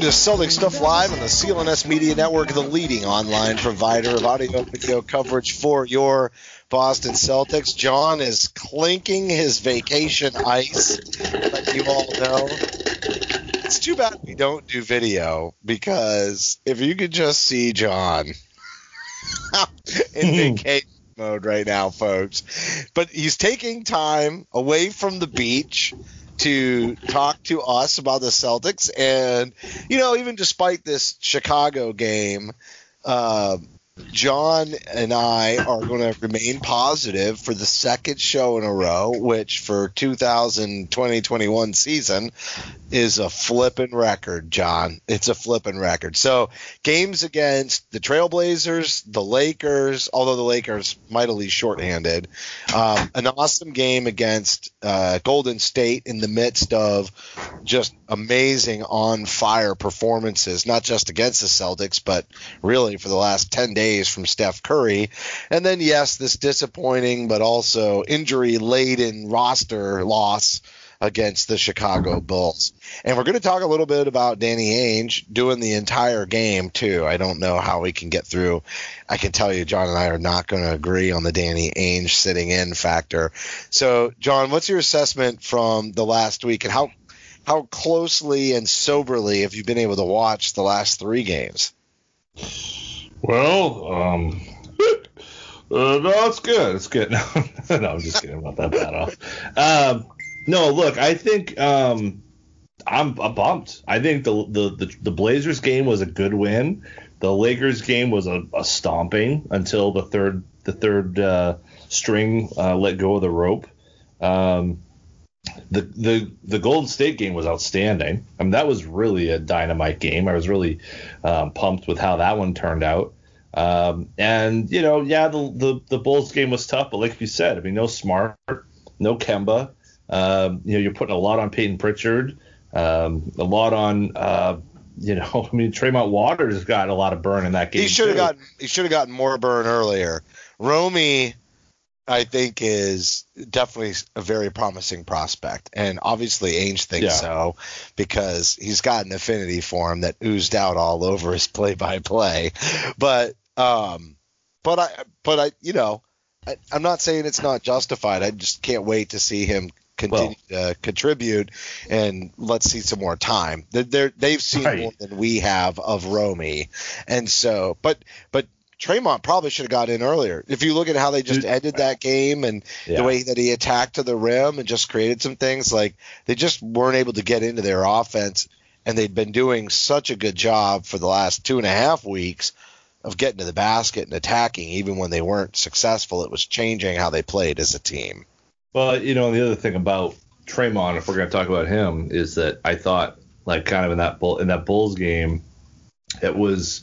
Welcome to Celtic Stuff Live on the CLNS Media Network, the leading online provider of audio and video coverage for your Boston Celtics. John is clinking his vacation ice, let you all know. It's too bad we don't do video because if you could just see John in hmm. vacation mode right now, folks. But he's taking time away from the beach to talk to us about the Celtics. And, you know, even despite this Chicago game, uh, John and I are going to remain positive for the second show in a row, which for 2020-21 season is a flipping record, John. It's a flipping record. So games against the Trailblazers, the Lakers, although the Lakers mightily shorthanded, um, an awesome game against uh, Golden State in the midst of just amazing on fire performances, not just against the Celtics, but really for the last 10 days from Steph Curry. And then, yes, this disappointing but also injury laden roster loss against the Chicago Bulls. And we're going to talk a little bit about Danny Ainge doing the entire game, too. I don't know how we can get through. I can tell you, John and I are not going to agree on the Danny Ainge sitting in factor. So, John, what's your assessment from the last week and how how closely and soberly have you been able to watch the last three games? Well, um, uh, no, it's good. It's good. No, no, I'm just kidding about that bad off. Um, no, look, I think um, I'm, I'm bumped. I think the, the the the Blazers game was a good win. The Lakers game was a, a stomping until the third the third uh, string uh, let go of the rope. Um, the the the Golden State game was outstanding. I mean, that was really a dynamite game. I was really um, pumped with how that one turned out. Um, and you know, yeah, the, the the Bulls game was tough, but like you said, I mean, no Smart, no Kemba. Um, you know, you're putting a lot on Payton Pritchard, um, a lot on. Uh, you know, I mean, Tremont Waters got a lot of burn in that game. He should have gotten he should have gotten more burn earlier. Romy, I think, is definitely a very promising prospect, and obviously Ainge thinks Yeah. so because he's got an affinity for him that oozed out all over his play-by-play. But um, but I but I you know I, I'm not saying it's not justified. I just can't wait to see him continue to contribute and let's see some more time. They're, they're, they've seen Right. more than we have of Romy, and so but but Tremont probably should have got in earlier. If you look at how they just ended that game and Yeah. the way that he attacked to the rim and just created some things, like they just weren't able to get into their offense, and they'd been doing such a good job for the last two and a half weeks of getting to the basket and attacking, even when they weren't successful. It was changing how they played as a team. Well, you know, the other thing about Tremont, if we're going to talk about him, is that I thought, like, kind of in that bull in that Bulls game, it was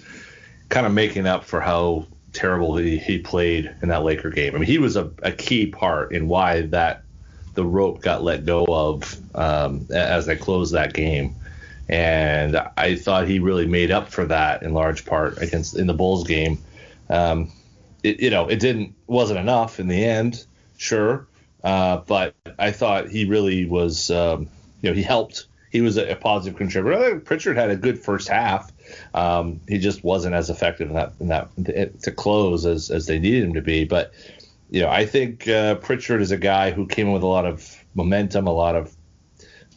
kind of making up for how terrible he, he played in that Laker game. I mean, he was a, a key part in why that the rope got let go of um, as they closed that game. and I thought he really made up for that in large part against in the Bulls game. Um, it, you know, it didn't wasn't enough in the end, sure, uh, but I thought he really was. Um, you know, he helped. He was a, a positive contributor. I think Pritchard had a good first half. Um, he just wasn't as effective in that, in that to close as, as they needed him to be. But you know, I think uh, Pritchard is a guy who came in with a lot of momentum, a lot of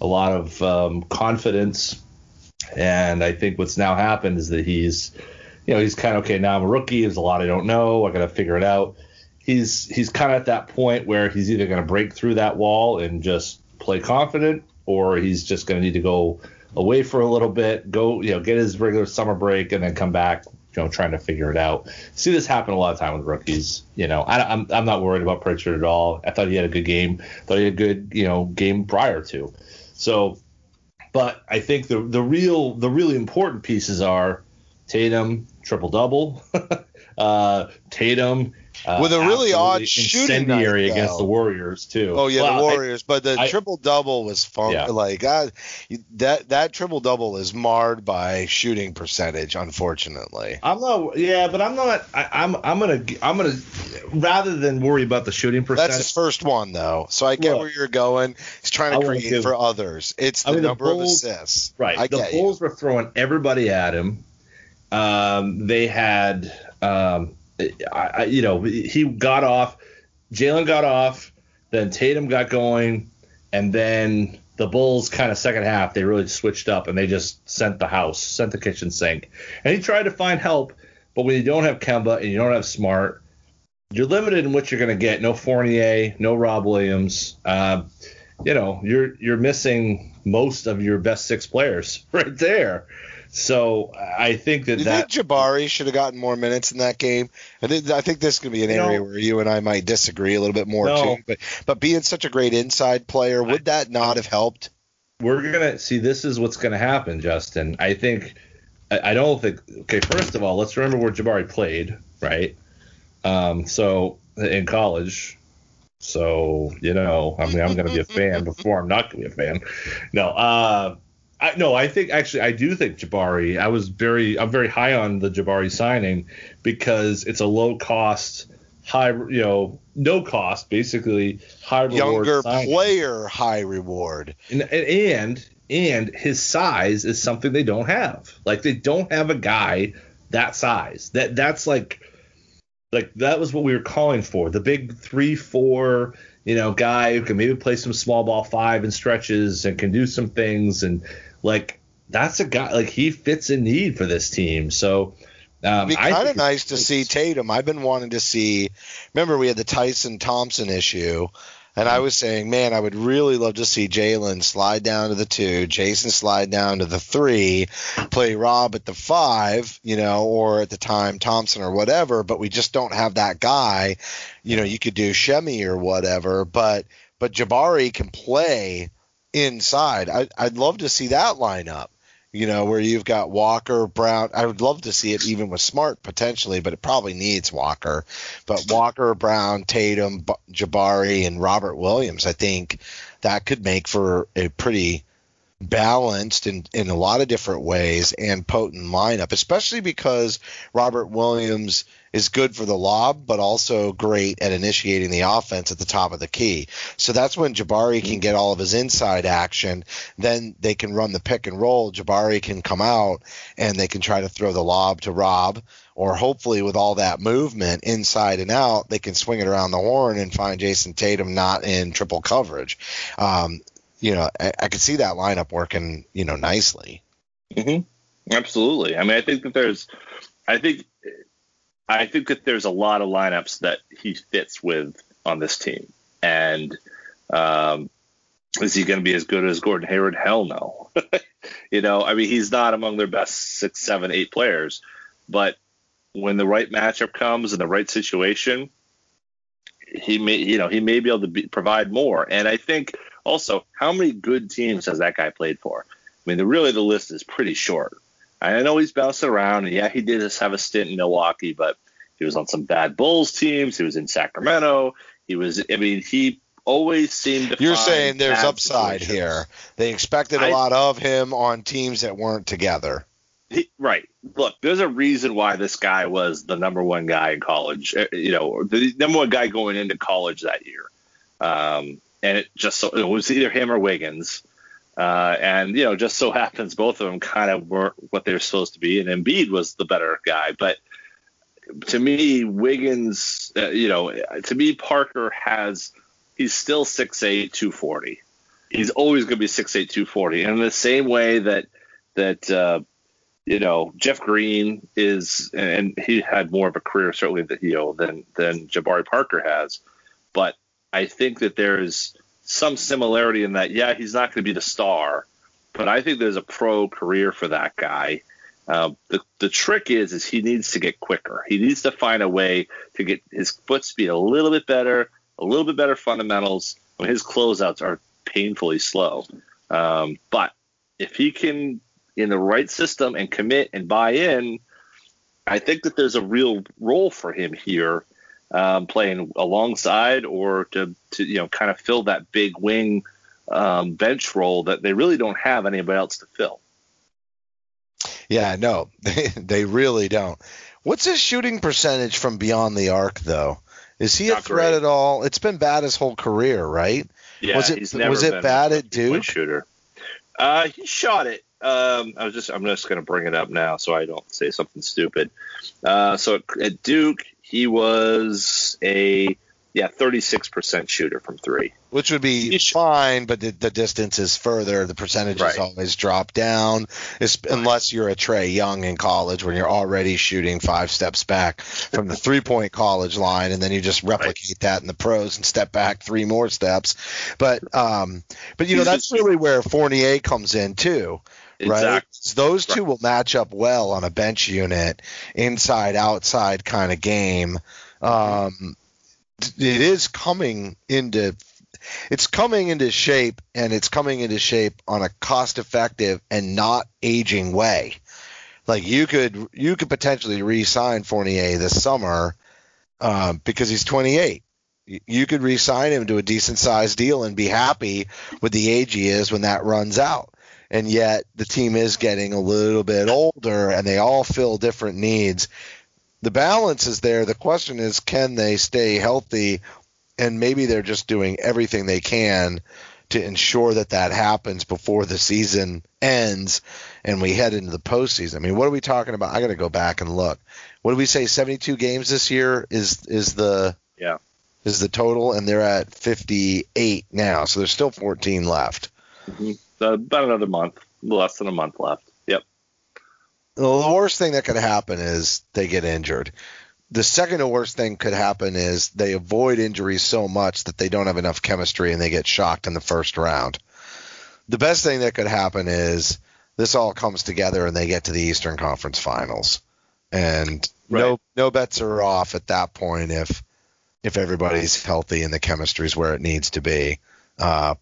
a lot of um, confidence, and I think what's now happened is that he's, you know, he's kind of okay. Now I'm a rookie. There's a lot I don't know. I got to figure it out. He's he's kind of at that point where he's either going to break through that wall and just play confident, or he's just going to need to go away for a little bit, go you know get his regular summer break, and then come back you know, trying to figure it out. See this happen a lot of time with rookies. You know, I, am I'm, I'm not worried about Pritchard at all. I thought he had a good game. Thought he had a good, you know, game prior to. So, but I think the the real the really important pieces are Tatum triple double, uh, Tatum uh, with a really odd shooting incendiary night, against the Warriors too. Oh yeah, Well, the Warriors, but the I- triple double was fun. Yeah. Like I, that that triple double is marred by shooting percentage, unfortunately. I'm not. Yeah, but I'm not. I, I'm. I'm gonna. I'm gonna. Rather than worry about the shooting percentage. That's his first one though, so I get Look, where you're going. He's trying to create give- for others. It's the I mean, the number Bulls- of assists. Right. I the get you. Bulls were throwing everybody at him. Um, they had, um, I, I, you know, he got off. Jalen got off. Then Tatum got going, and then the Bulls kind of second half they really switched up and they just sent the house, sent the kitchen sink. And he tried to find help, but when you don't have Kemba and you don't have Smart, you're limited in what you're going to get. No Fournier, no Rob Williams. Uh, you know, you're you're missing most of your best six players right there. So I think that you that think Jabari should have gotten more minutes in that game? I think, I think this could be an You know- area where you and I might disagree a little bit more No. too. But but being such a great inside player, would that not have helped? we're gonna see this is what's gonna happen, Justin. I think I, I don't think okay, first of all, let's remember where Jabari played, right? Um so in college. So, you know, I mean I'm gonna be a fan before I'm not gonna be a fan. No, uh I no, I think actually I do think Jabari. I was very I'm very high on the Jabari signing because it's a low cost, high you know, no cost basically high reward Younger signing. player, high reward. And, and and his size is something they don't have. Like they don't have a guy that size. That that's like like that was what we were calling for. The big three four, you know, guy who can maybe play some small ball five and stretches and can do some things and like that's a guy like he fits a need for this team. So um, It'd be kind of nice to see Tatum. I've been wanting to see. Remember, we had the Tristan Thompson issue, and I was saying, man, I would really love to see Jalen slide down to the two, Jayson slide down to the three, play Rob at the five, you know, or at the time Thompson or whatever. But we just don't have that guy. You know, you could do Semi or whatever, but but Jabari can play inside. I, I'd love to see that lineup you know, where you've got Walker, Brown. I would love to see it even with Smart potentially, but it probably needs Walker. But Walker, Brown, Tatum, Jabari, and Robert Williams, I think that could make for a pretty balanced in, in a lot of different ways and potent lineup, especially because Robert Williams is good for the lob, but also great at initiating the offense at the top of the key. So that's when Jabari can get all of his inside action. Then they can run the pick and roll. Jabari can come out and they can try to throw the lob to Rob. Or hopefully, with all that movement inside and out, they can swing it around the horn and find Jayson Tatum not in triple coverage. Um, you know, I, I could see that lineup working, you know, nicely. hmm Absolutely. I mean, I think that there's, I think, I think that there's a lot of lineups that he fits with on this team, and um, is he going to be as good as Gordon Hayward? Hell no. you know, I mean, he's not among their best six, seven, eight players, but when the right matchup comes and the right situation, he may, you know, he may be able to be, provide more. And I think also, how many good teams has that guy played for? I mean, the, really the list is pretty short. I know he's bouncing around, and yeah, he did just have a stint in Milwaukee, but he was on some bad Bulls teams. He was in Sacramento. He was, I mean, he always seemed to. You're saying there's upside situations. here. They expected a I- lot of him on teams that weren't together. He, right. Look, there's a reason why this guy was the number one guy in college. uh, You know, the number one guy going into college that year. Um, and it just so it was either him or Wiggins. Uh, and you know, just so happens both of them kind of weren't what they were supposed to be, and Embiid was the better guy. But to me, Wiggins, uh, you know, to me, Parker has he's still 6'8", 240. He's always going to be 6'8", 240. And in the same way that that uh, you know Jeff Green is, and he had more of a career certainly that you know than than Jabari Parker has, but I think that there's some similarity in that. Yeah, he's not going to be the star, but I think there's a pro career for that guy. Uh, the the trick is is he needs to get quicker. He needs to find a way to get his foot speed a little bit better, a little bit better fundamentals. When his closeouts are painfully slow, um, but if he can in the right system and commit and buy in, I think that there's a real role for him here, um, playing alongside or to, to you know kind of fill that big wing um, bench role that they really don't have anybody else to fill. Yeah, no, they, they really don't. What's his shooting percentage from beyond the arc, though? Is he a threat great. at all? It's been bad his whole career, right? Yeah, Was it- he's never was it bad at Duke? Shooter. Uh, he shot it. Um, I was just I'm just gonna bring it up now so I don't say something stupid. Uh, so at, at Duke he was a yeah 36% shooter from three. Which would be fine, but the, the distance is further. The percentages Right. always drop down, es- unless you're a Trae Young in college when you're already shooting five steps back from the three point college line, and then you just replicate that in the pros and step back three more steps. But um, but you know that's just- really where Fournier comes in too. Right, Exactly. So those two will match up well on a bench unit, inside outside kind of game. Um, it is coming into it's coming into shape and it's coming into shape on a cost effective and not aging way. Like you could you could potentially re-sign Fournier this summer um, because he's 28. You- You could re-sign him to a decent sized deal and be happy with the age he is when that runs out. And yet the team is getting a little bit older and they all fill different needs. The balance is there. The question is, can they stay healthy and maybe they're just doing everything they can to ensure that that happens before the season ends and we head into the postseason. I mean, what are we talking about? I got to go back and look. What did we say? 72 games this year is is the Yeah. is the total, and they're at 58 now. So there's still 14 left. Uh, about another month, less than a month left. Yep. The worst thing that could happen is they get injured. The second worst thing could happen is they avoid injuries so much that they don't have enough chemistry and they get shocked in the first round. The best thing that could happen is this all comes together and they get to the Eastern Conference Finals. And no Right. no bets are off at that point if if everybody's healthy and the chemistry's where it needs to be. Uh,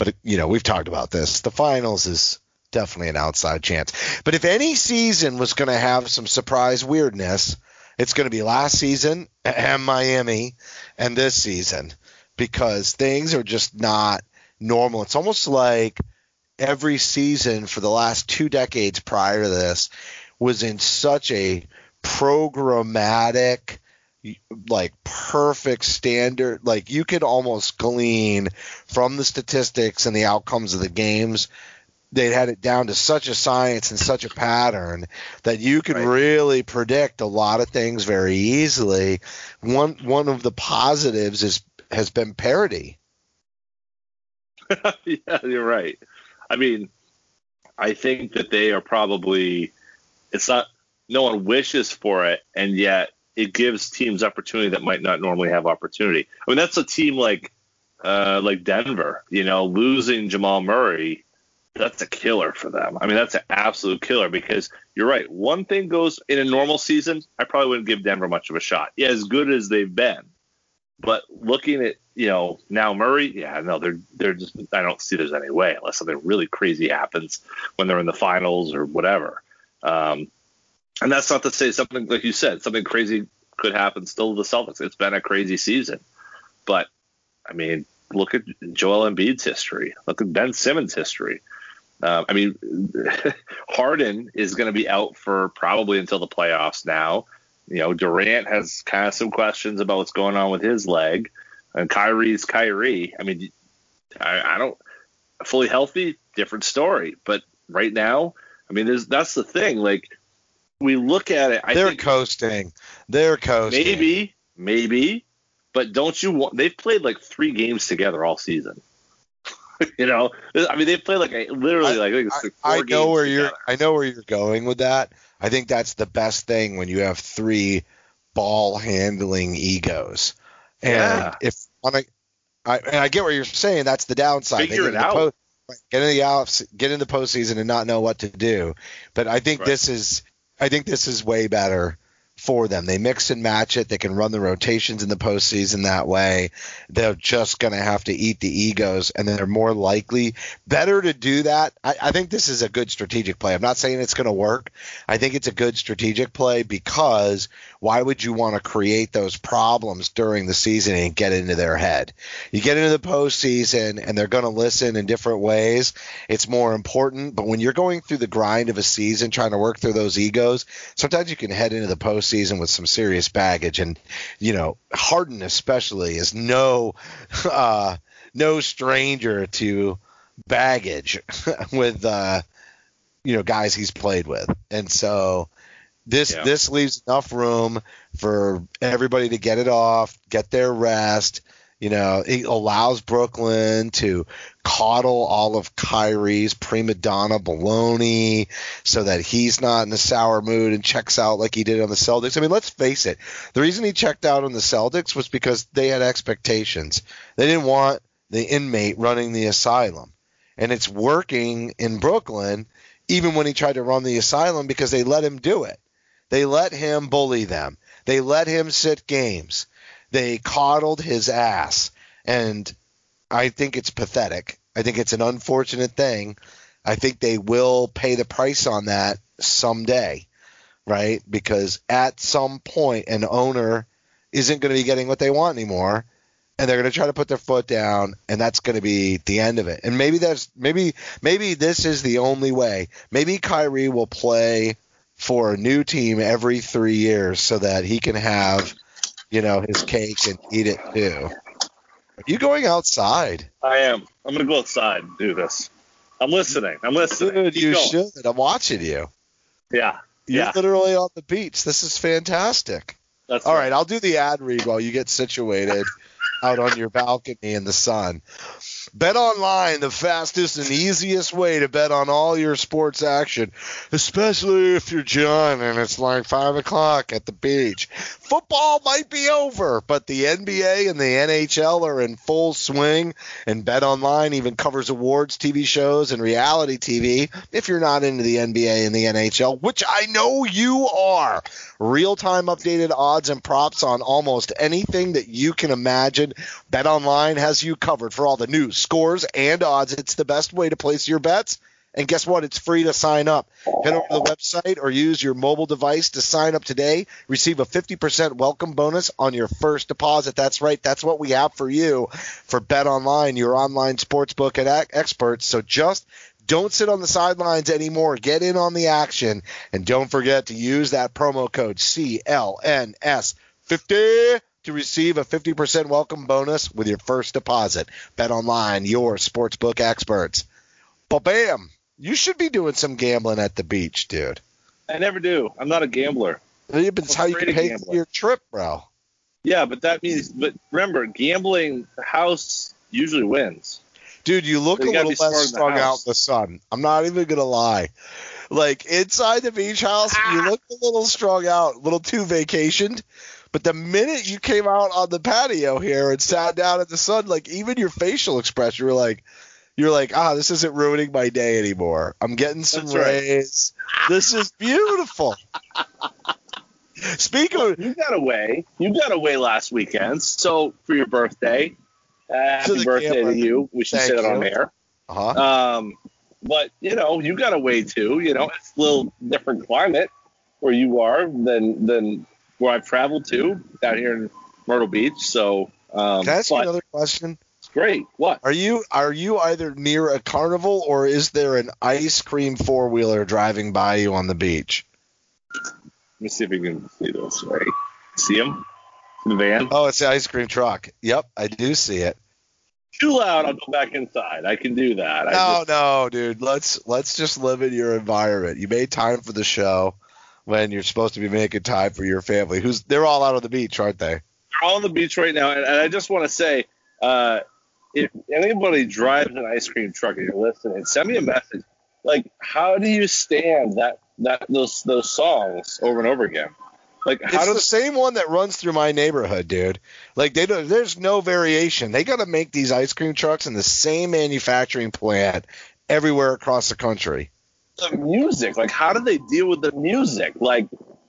but you know, we've talked about this. The finals is definitely an outside chance. But if any season was going to have some surprise weirdness, it's going to be last season and Miami and this season because things are just not normal. It's almost like every season for the last two decades prior to this was in such a programmatic like perfect standard like you could almost glean from the statistics and the outcomes of the games they had it down to such a science and such a pattern that you could Right. really predict a lot of things very easily one one of the positives is has been parity yeah, you're right. I mean, I think that they are probably. It's not. No one wishes for it, and yet it gives teams opportunity that might not normally have opportunity. I mean, that's a team like, uh, like Denver. You know, losing Jamal Murray, that's a killer for them. I mean, that's an absolute killer because you're right. One thing goes in a normal season, I probably wouldn't give Denver much of a shot. Yeah, as good as they've been, but looking at you know now Murray, yeah, no, they're they're just I don't see there's any way unless something really crazy happens when they're in the finals or whatever. Um, and that's not to say something like you said, something crazy could happen still to the Celtics. It's been a crazy season, but I mean, look at Joel Embiid's history. Look at Ben Simmons' history. Uh, I mean, Harden is going to be out for probably until the playoffs now. You know, Durant has kind of some questions about what's going on with his leg, and Kyrie's Kyrie. I mean, I, I don't fully healthy, different story. But right now, I mean, that's the thing. Like we look at it, I They're think coasting. They're coasting. maybe, maybe, but don't you want? They've played like three games together all season. you know, I mean, they've played like a, literally like I, like four I know games where you're. I know where you're going with that. I think that's the best thing when you have three ball handling egos. And Yeah. if on a, I, and I get what you're saying. That's the downside. Figure get it in the out. post- get in the offs, get in the postseason and not know what to do. But I think Right. this is. I think this is way better for them. They mix and match it. They can run the rotations in the postseason that way. They're just going to have to eat the egos, and they're more likely better to do that. I, I think this is a good strategic play. I'm not saying it's going to work. I think it's a good strategic play because why would you want to create those problems during the season and get into their head? You get into the postseason, and they're going to listen in different ways. It's more important. But when you're going through the grind of a season, trying to work through those egos, sometimes you can head into the postseason with some serious baggage. And you know, Harden especially is no uh, no stranger to baggage with uh, you know guys he's played with, and so this Yeah. this leaves enough room for everybody to get it off, get their rest. You know, it allows Brooklyn to coddle all of Kyrie's prima donna baloney so that he's not in a sour mood and checks out like he did on the Celtics. I mean, let's face it. The reason he checked out on the Celtics was because they had expectations. They didn't want the inmate running the asylum. And it's working in Brooklyn even when he tried to run the asylum because they let him do it. They let him bully them. They let him sit games. They coddled his ass. And I think it's pathetic. I think it's an unfortunate thing. I think they will pay the price on that someday, right? Because at some point, an owner isn't going to be getting what they want anymore, and they're going to try to put their foot down, and that's going to be the end of it. And maybe that's maybe maybe this is the only way. Maybe Kyrie will play for a new team every three years so that he can have, you know, his cake and eat it too. Are you going outside? I am. I'm gonna go outside and do this. I'm listening. I'm listening. Dude, Keep you going. should. I'm watching you. Yeah. You're Yeah. literally on the beach. This is fantastic. That's All right, I'll do the ad read while you get situated out on your balcony in the sun. Bet online, the fastest and easiest way to bet on all your sports action, especially if you're John and it's like 5 o'clock at the beach. Football might be over, but the NBA and the NHL are in full swing, and Bet Online even covers awards, TV shows, and reality TV if you're not into the NBA and the NHL, which I know you are. Real time updated odds and props on almost anything that you can imagine. Bet Online has you covered for all the news, scores, and odds. It's the best way to place your bets. And guess what? It's free to sign up. Head over to the website or use your mobile device to sign up today. Receive a 50% welcome bonus on your first deposit. That's right. That's what we have for you for Bet Online, your online sportsbook and experts. So just don't sit on the sidelines anymore. Get in on the action. And don't forget to use that promo code CLNS50 to receive a 50% welcome bonus with your first deposit. Bet Online, your sportsbook experts. But bam, you should be doing some gambling at the beach, dude. I never do. I'm not a gambler. It's how you pay for your trip, bro. Yeah, but that means. But remember, gambling, the house usually wins. Dude, you look So you a little less strung out in the sun. I'm not even gonna lie. Like inside the beach house, Ah. you look a little strung out, a little too vacationed. But the minute you came out on the patio here and sat down in the sun, like even your facial expression, you're like, you're like, ah, this isn't ruining my day anymore. I'm getting some That's right. rays. This is beautiful. Speak of You got away. You got away last weekend. So for your birthday, uh, happy the birthday camera. to you. We should Thank say that on you. air. uh-huh. Um, but you know, you got away too. You know, it's a little different climate where you are than than where I've traveled to down here in Myrtle Beach. So Um, Can I ask you another question? it's great. What? Are you are you either near a carnival or is there an ice cream four wheeler driving by you on the beach? Let me see if we can see this. Right? See him? The van. Oh, it's the ice cream truck. Yep, I do see it. Too loud. I'll go back inside. I can do that. No, just- no, dude. Let's let's just live in your environment. You made time for the show when you're supposed to be making time for your family. Who's they're all out on the beach, aren't they? They're all on the beach right now, and, and I just want to say, uh, if anybody drives an ice cream truck and you're listening, send me a message. Like, how do you stand that that those those songs over and over again? Like, how It's do the same one that runs through my neighborhood, dude. Like they don't, there's no variation. They got to make these ice cream trucks in the same manufacturing plant everywhere across the country. The music? Like, how do they deal with the music? Like,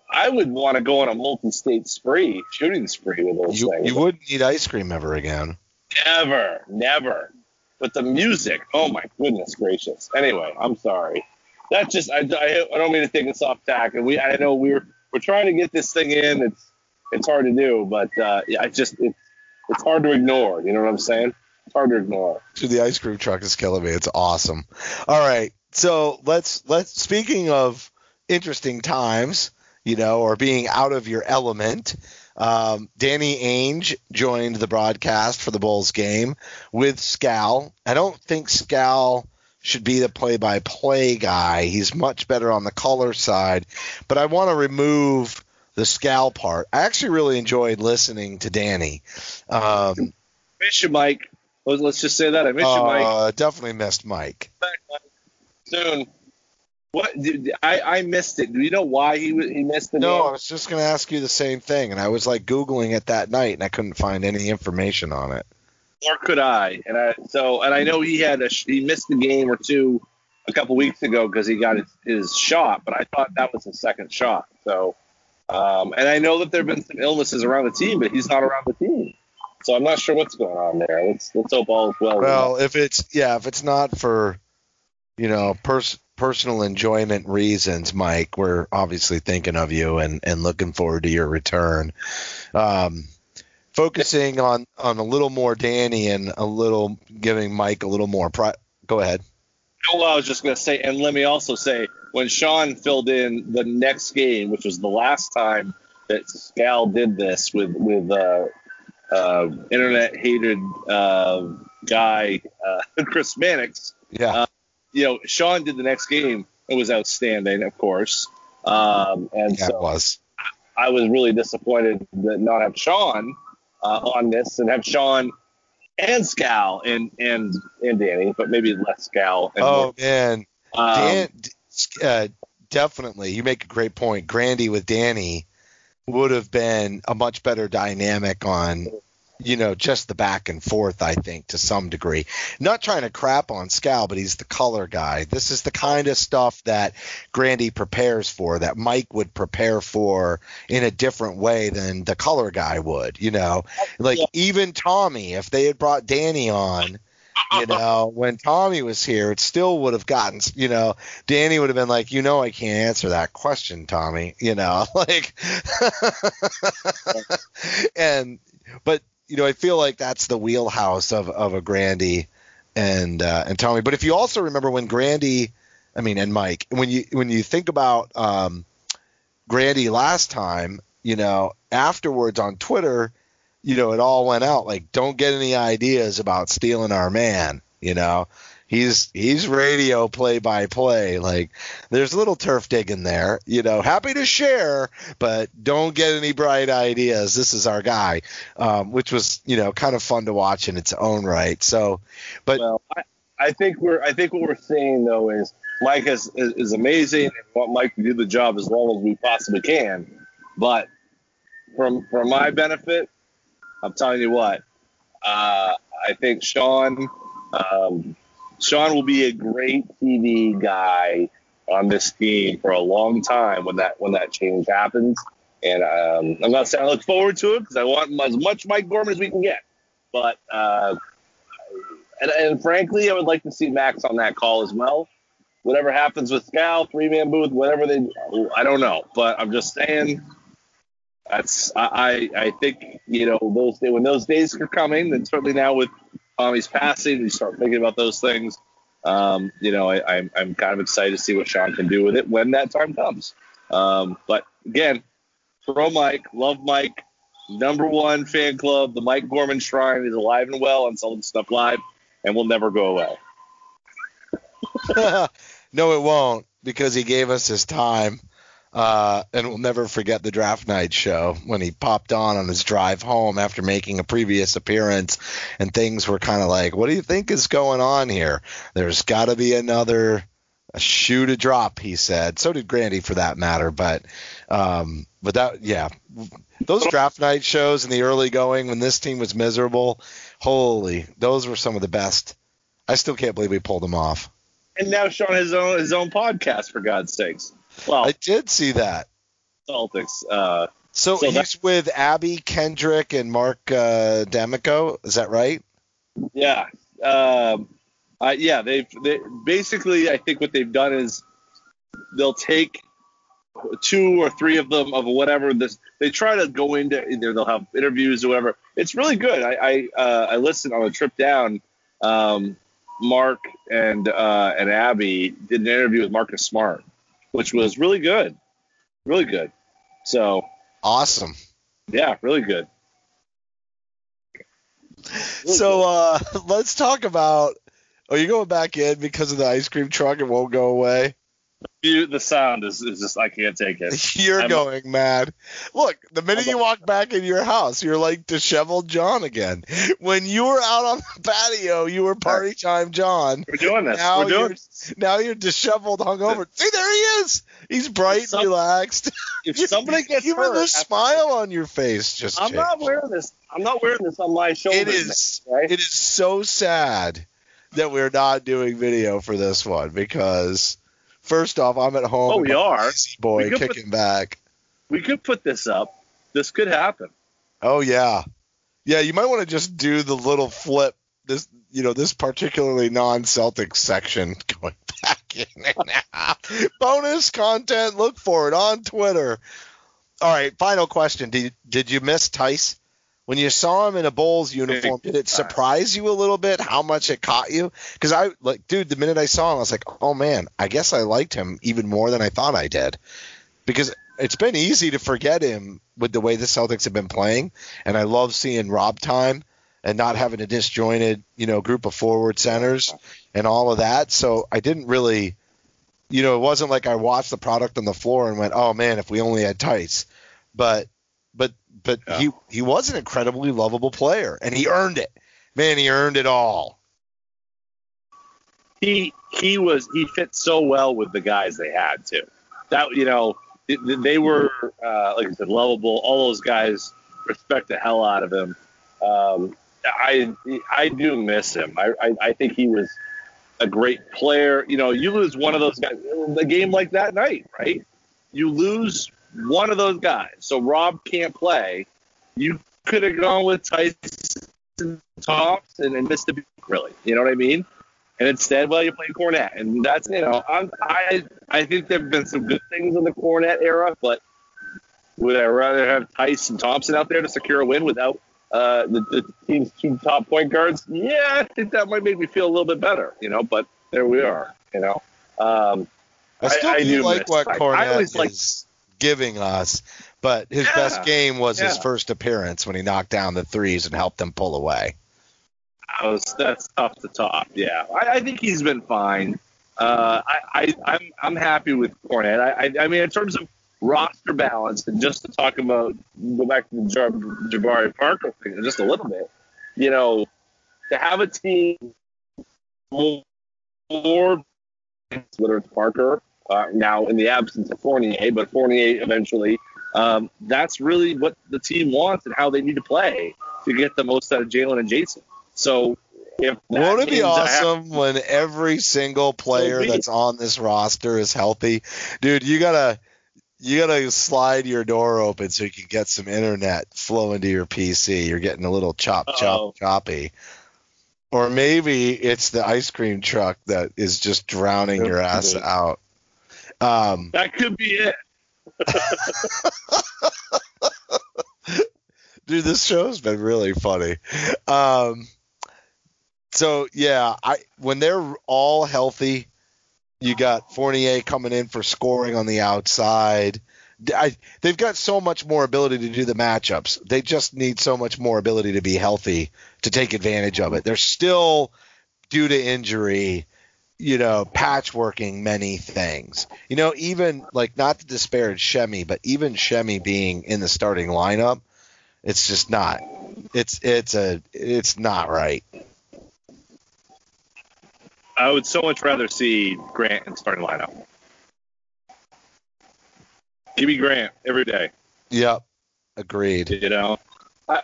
I would want to go on a multi-state spree, shooting spree with those You things. you wouldn't eat ice cream ever again. Never, never. But the music, oh my goodness gracious. Anyway, I'm sorry. That's just I, I, I don't mean to take us off tack, and we I know we're we're trying to get this thing in. It's it's hard to do, but uh, yeah, I just it's it's hard to ignore. You know what I'm saying? It's hard to ignore. Dude, the ice cream truck is killing me. It's awesome. All right, so let's let's. Speaking of interesting times, you know, or being out of your element. Um, Danny Ainge joined the broadcast for the Bulls game with Scal. I don't think Scal should be the play-by-play guy. He's much better on the color side, but I want to remove the Scal part. I actually really enjoyed listening to Danny. Um, Miss you, Mike. Let's, just say that I miss you, Mike. uh, definitely missed Mike. Back, Mike. Soon. What? Did, I I missed it. Do you know why he he missed the game? No? I was just going to ask you the same thing, and I was like Googling it that night, and I couldn't find any information on it. Or could I? And I so and I know he had a he missed a game or two a couple weeks ago because he got his, his shot, but I thought that was his second shot. So, um, and I know that there have been some illnesses around the team, but he's not around the team. So I'm not sure what's going on there. Let's let's hope all is well. Well, if it's yeah, if it's not for you know pers- personal enjoyment reasons, Mike, we're obviously thinking of you and and looking forward to your return. Um, focusing on on a little more Danny and a little giving Mike a little more. Pri- Go ahead. Well, I was just going to say, and let me also say, when Sean filled in the next game, which was the last time that Scal did this with with uh, uh, internet hated uh, guy uh, Chris Mannix, Yeah. You know, Sean did the next game. It was outstanding, of course, um, and yeah, so it was. I was really disappointed that not have Sean uh, on this and have Sean and Scal and and and Danny, but maybe less Scal. And Oh man, um, Dan, uh, definitely. You make a great point. Grande with Danny would have been a much better dynamic on, you know, just the back and forth. I think to some degree. Not trying to crap on Scal, but he's the color guy. This is the kind of stuff that Grande prepares for, that Mike would prepare for in a different way than the color guy would. You know, like Yeah. even Tommy, if they had brought Danny on you know, when Tommy was here, it still would have gotten, you know, Danny would have been like, you know, I can't answer that question, Tommy, you know, like, and, but, you know, I feel like that's the wheelhouse of, of a Grande and, uh, and Tommy. But if you also remember when Grande, I mean, and Mike, when you, when you think about, um, Grande last time, you know, afterwards on Twitter, you know, it all went out like, don't get any ideas about stealing our man. You know, he's he's radio play by play. Like, there's a little turf digging there. You know, happy to share, but don't get any bright ideas. This is our guy, um, which was you know kind of fun to watch in its own right. So, but well, I, I think we're I think what we're seeing though is Mike is, is amazing and want Mike to do the job as long as we possibly can. But from for my benefit, I'm telling you what, uh, I think Sean um, Sean will be a great TV guy on this team for a long time when that when that change happens. And um, I'm not saying I look forward to it because I want as much Mike Gorman as we can get. But uh, and, and frankly, I would like to see Max on that call as well. Whatever happens with Scal, three man booth, whatever they, I don't know. But I'm just saying, that's I I think you know those when those days are coming, and certainly now with Tommy's passing, you start thinking about those things. Um, you know, I, I'm I'm kind of excited to see what Sean can do with it when that time comes. Um, but again, pro Mike, love Mike, number one fan club. The Mike Gorman Shrine is alive and well on Celtic Stuff Live, and will never go away. no, it won't because he gave us his time. Uh, and we'll never forget the draft night show when he popped on on his drive home after making a previous appearance, and things were kind of like, "What do you think is going on here?" There's got to be another shoe to drop, he said. So did Grande for that matter, but um, but that yeah, those draft night shows in the early going when this team was miserable, holy, those were some of the best. I still can't believe we pulled them off. And now Sean has his own his own podcast for God's sakes. Well, I did see that. Celtics. Uh, so, So he's that- with Abby Kendrick and Marc uh, D'Amico. Is that right? Yeah. Um, uh, yeah, they've they, basically. I think what they've done is they'll take two or three of them of whatever this. They try to go into either they'll have interviews or whatever. It's really good. I I, uh, I listened on the trip down. Um, Marc and uh, and Abby did an interview with Marcus Smart, which was really good, really good. So Awesome. yeah, really good. So uh, let's talk about. Are you going back in because of the ice cream truck? It won't go away. The sound is, is just I can't take it. You're I'm- going mad. Look, the minute I'm- you walk back in your house, you're like disheveled John again. When you were out on the patio, you were party time John. We're doing this. Now We're doing. you're now you're disheveled, hungover. See, there he is. He's bright, Some- and relaxed. If somebody gets Even hurt, the after- smile on your face just I'm changed. not wearing this. I'm not wearing this on my shoulders. It is. man, right? It is so sad that we're not doing video for this one because first off, I'm at home. Oh, we are. boy We kicking put- back. We could put this up. This could happen. Oh yeah, yeah. You might want to just do the little flip. This, you know, this particularly non-Celtic section going back in and out. Bonus content. Look for it on Twitter. All right. Final question. Did did you miss Theis? When you saw him in a Bulls uniform, did it surprise you a little bit how much it caught you? Because I like, dude, the minute I saw him, I was like, oh man, I guess I liked him even more than I thought I did. Because it's been easy to forget him with the way the Celtics have been playing, and I love seeing Rob time and not having a disjointed, you know, group of forward centers and all of that. So I didn't really, you know, it wasn't like I watched the product on the floor and went, oh man, if we only had Theis, But but but Yeah. he he was an incredibly lovable player, and he earned it. Man, he earned it all. He he was he fit so well with the guys they had too. That you know th- th- they were uh, like I said lovable. All those guys respect the hell out of him. Um, I I do miss him. I, I I think he was a great player. You know, you lose one of those guys. A game like that night, right? You lose one of those guys. So Rob can't play. You could have gone with Tristan Thompson and missed a beat, really. You know what I mean? And instead, well, you play Kornet, and that's you know, I'm, I I think there've been some good things in the Kornet era, but would I rather have Tristan Thompson out there to secure a win without uh, the, the team's two top point guards? Yeah, I think that might make me feel a little bit better, you know. But there we are, you know. Um, I still I do do like miss- what I- I Kornet always liked- is giving us, but his Yeah, best game was his first appearance when he knocked down the threes and helped them pull away. I was, that's tough to top. Yeah, I, I think he's been fine. Uh, I, I, I'm I'm happy with Kornet. I, I, I mean, in terms of roster balance, and just to talk about go back to the Jabari Parker thing just a little bit. You know, to have a team more whether it's Parker uh, now in the absence of Fournier, but Fournier eventually. Um, that's really what the team wants and how they need to play to get the most out of Jalen and Jayson. So Won't it be means I have- awesome when every single player that's on this roster is healthy? Dude, you gotta you gotta slide your door open so you can get some internet flow into your PC. You're getting a little chop chop choppy. Or maybe it's the ice cream truck that is just drowning your ass out. Um, that could be it. Dude, this show's been really funny. Um, so yeah, I when they're all healthy, you got Fournier coming in for scoring on the outside. I, they've got so much more ability to do the matchups. They just need so much more ability to be healthy to take advantage of it. They're still due to injury, you know, patchworking many things. You know, even like not to disparage Semi, but even Semi being in the starting lineup, it's just not. It's it's a it's not right. I would so much rather see Grant in starting lineup. Give me Grant every day. Yep, agreed. You know, I,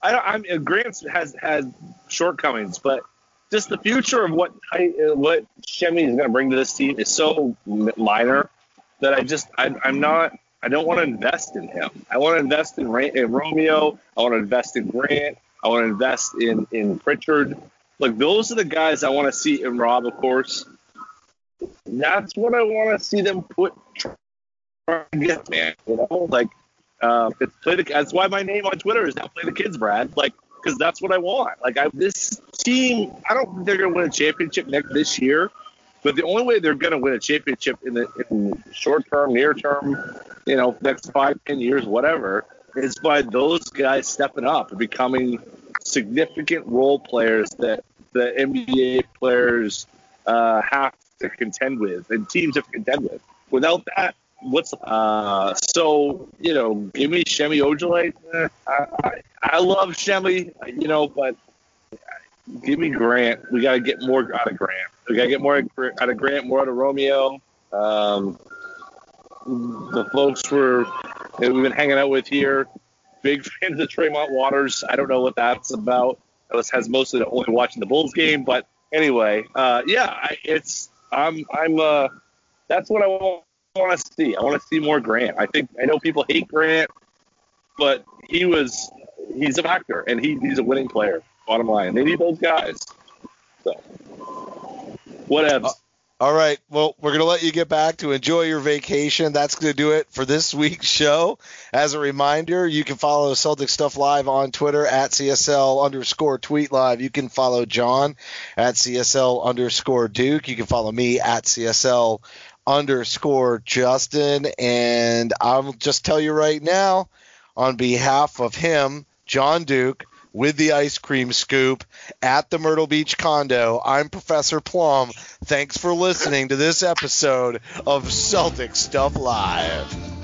I, don't I'm Grant has has shortcomings, but just the future of what I, what Semi is going to bring to this team is so minor that I just I, I'm not I don't want to invest in him. I want to invest in, in Romeo. I want to invest in Grant. I want to invest in in Pritchard. Like those are the guys I want to see in Rob, of course. That's what I want to see them put get, man. You know, like uh, it's play the. That's why my name on Twitter is now play the kids, Brad. Like because that's what I want. Like I, this team, I don't think they're going to win a championship next this year. But the only way they're going to win a championship in the in short term, near term, you know, next five, ten years, whatever, is by those guys stepping up and becoming significant role players that the NBA players uh, have to contend with and teams have to contend with. Without that, what's uh so you know give me Semi. Eh, I, I, I love Semi, you know, but give me Grant. We got to get more out of Grant. We got to get more out of Grant, more out of Romeo. Um, the folks we're that we've been hanging out with here, big fans of Tremont Waters. I don't know what that's about. It has mostly only watching the Bulls game, but anyway, uh, yeah, I, it's I'm I'm uh, that's what I want want to see. I want to see more Grant. I think I know people hate Grant, but he was he's a factor and he, he's a winning player. Bottom line, they need those guys. So whatever. Uh, all right. Well, we're going to let you get back to enjoy your vacation. That's going to do it for this week's show. As a reminder, you can follow Celtic Stuff Live on Twitter at CSL underscore tweet live. You can follow John at CSL underscore Duke. You can follow me at CSL underscore Justin. And I'll just tell you right now, on behalf of him, John Duke, with the ice cream scoop at the Myrtle Beach condo, I'm Professor Plum. Thanks for listening to this episode of Celtic Stuff Live.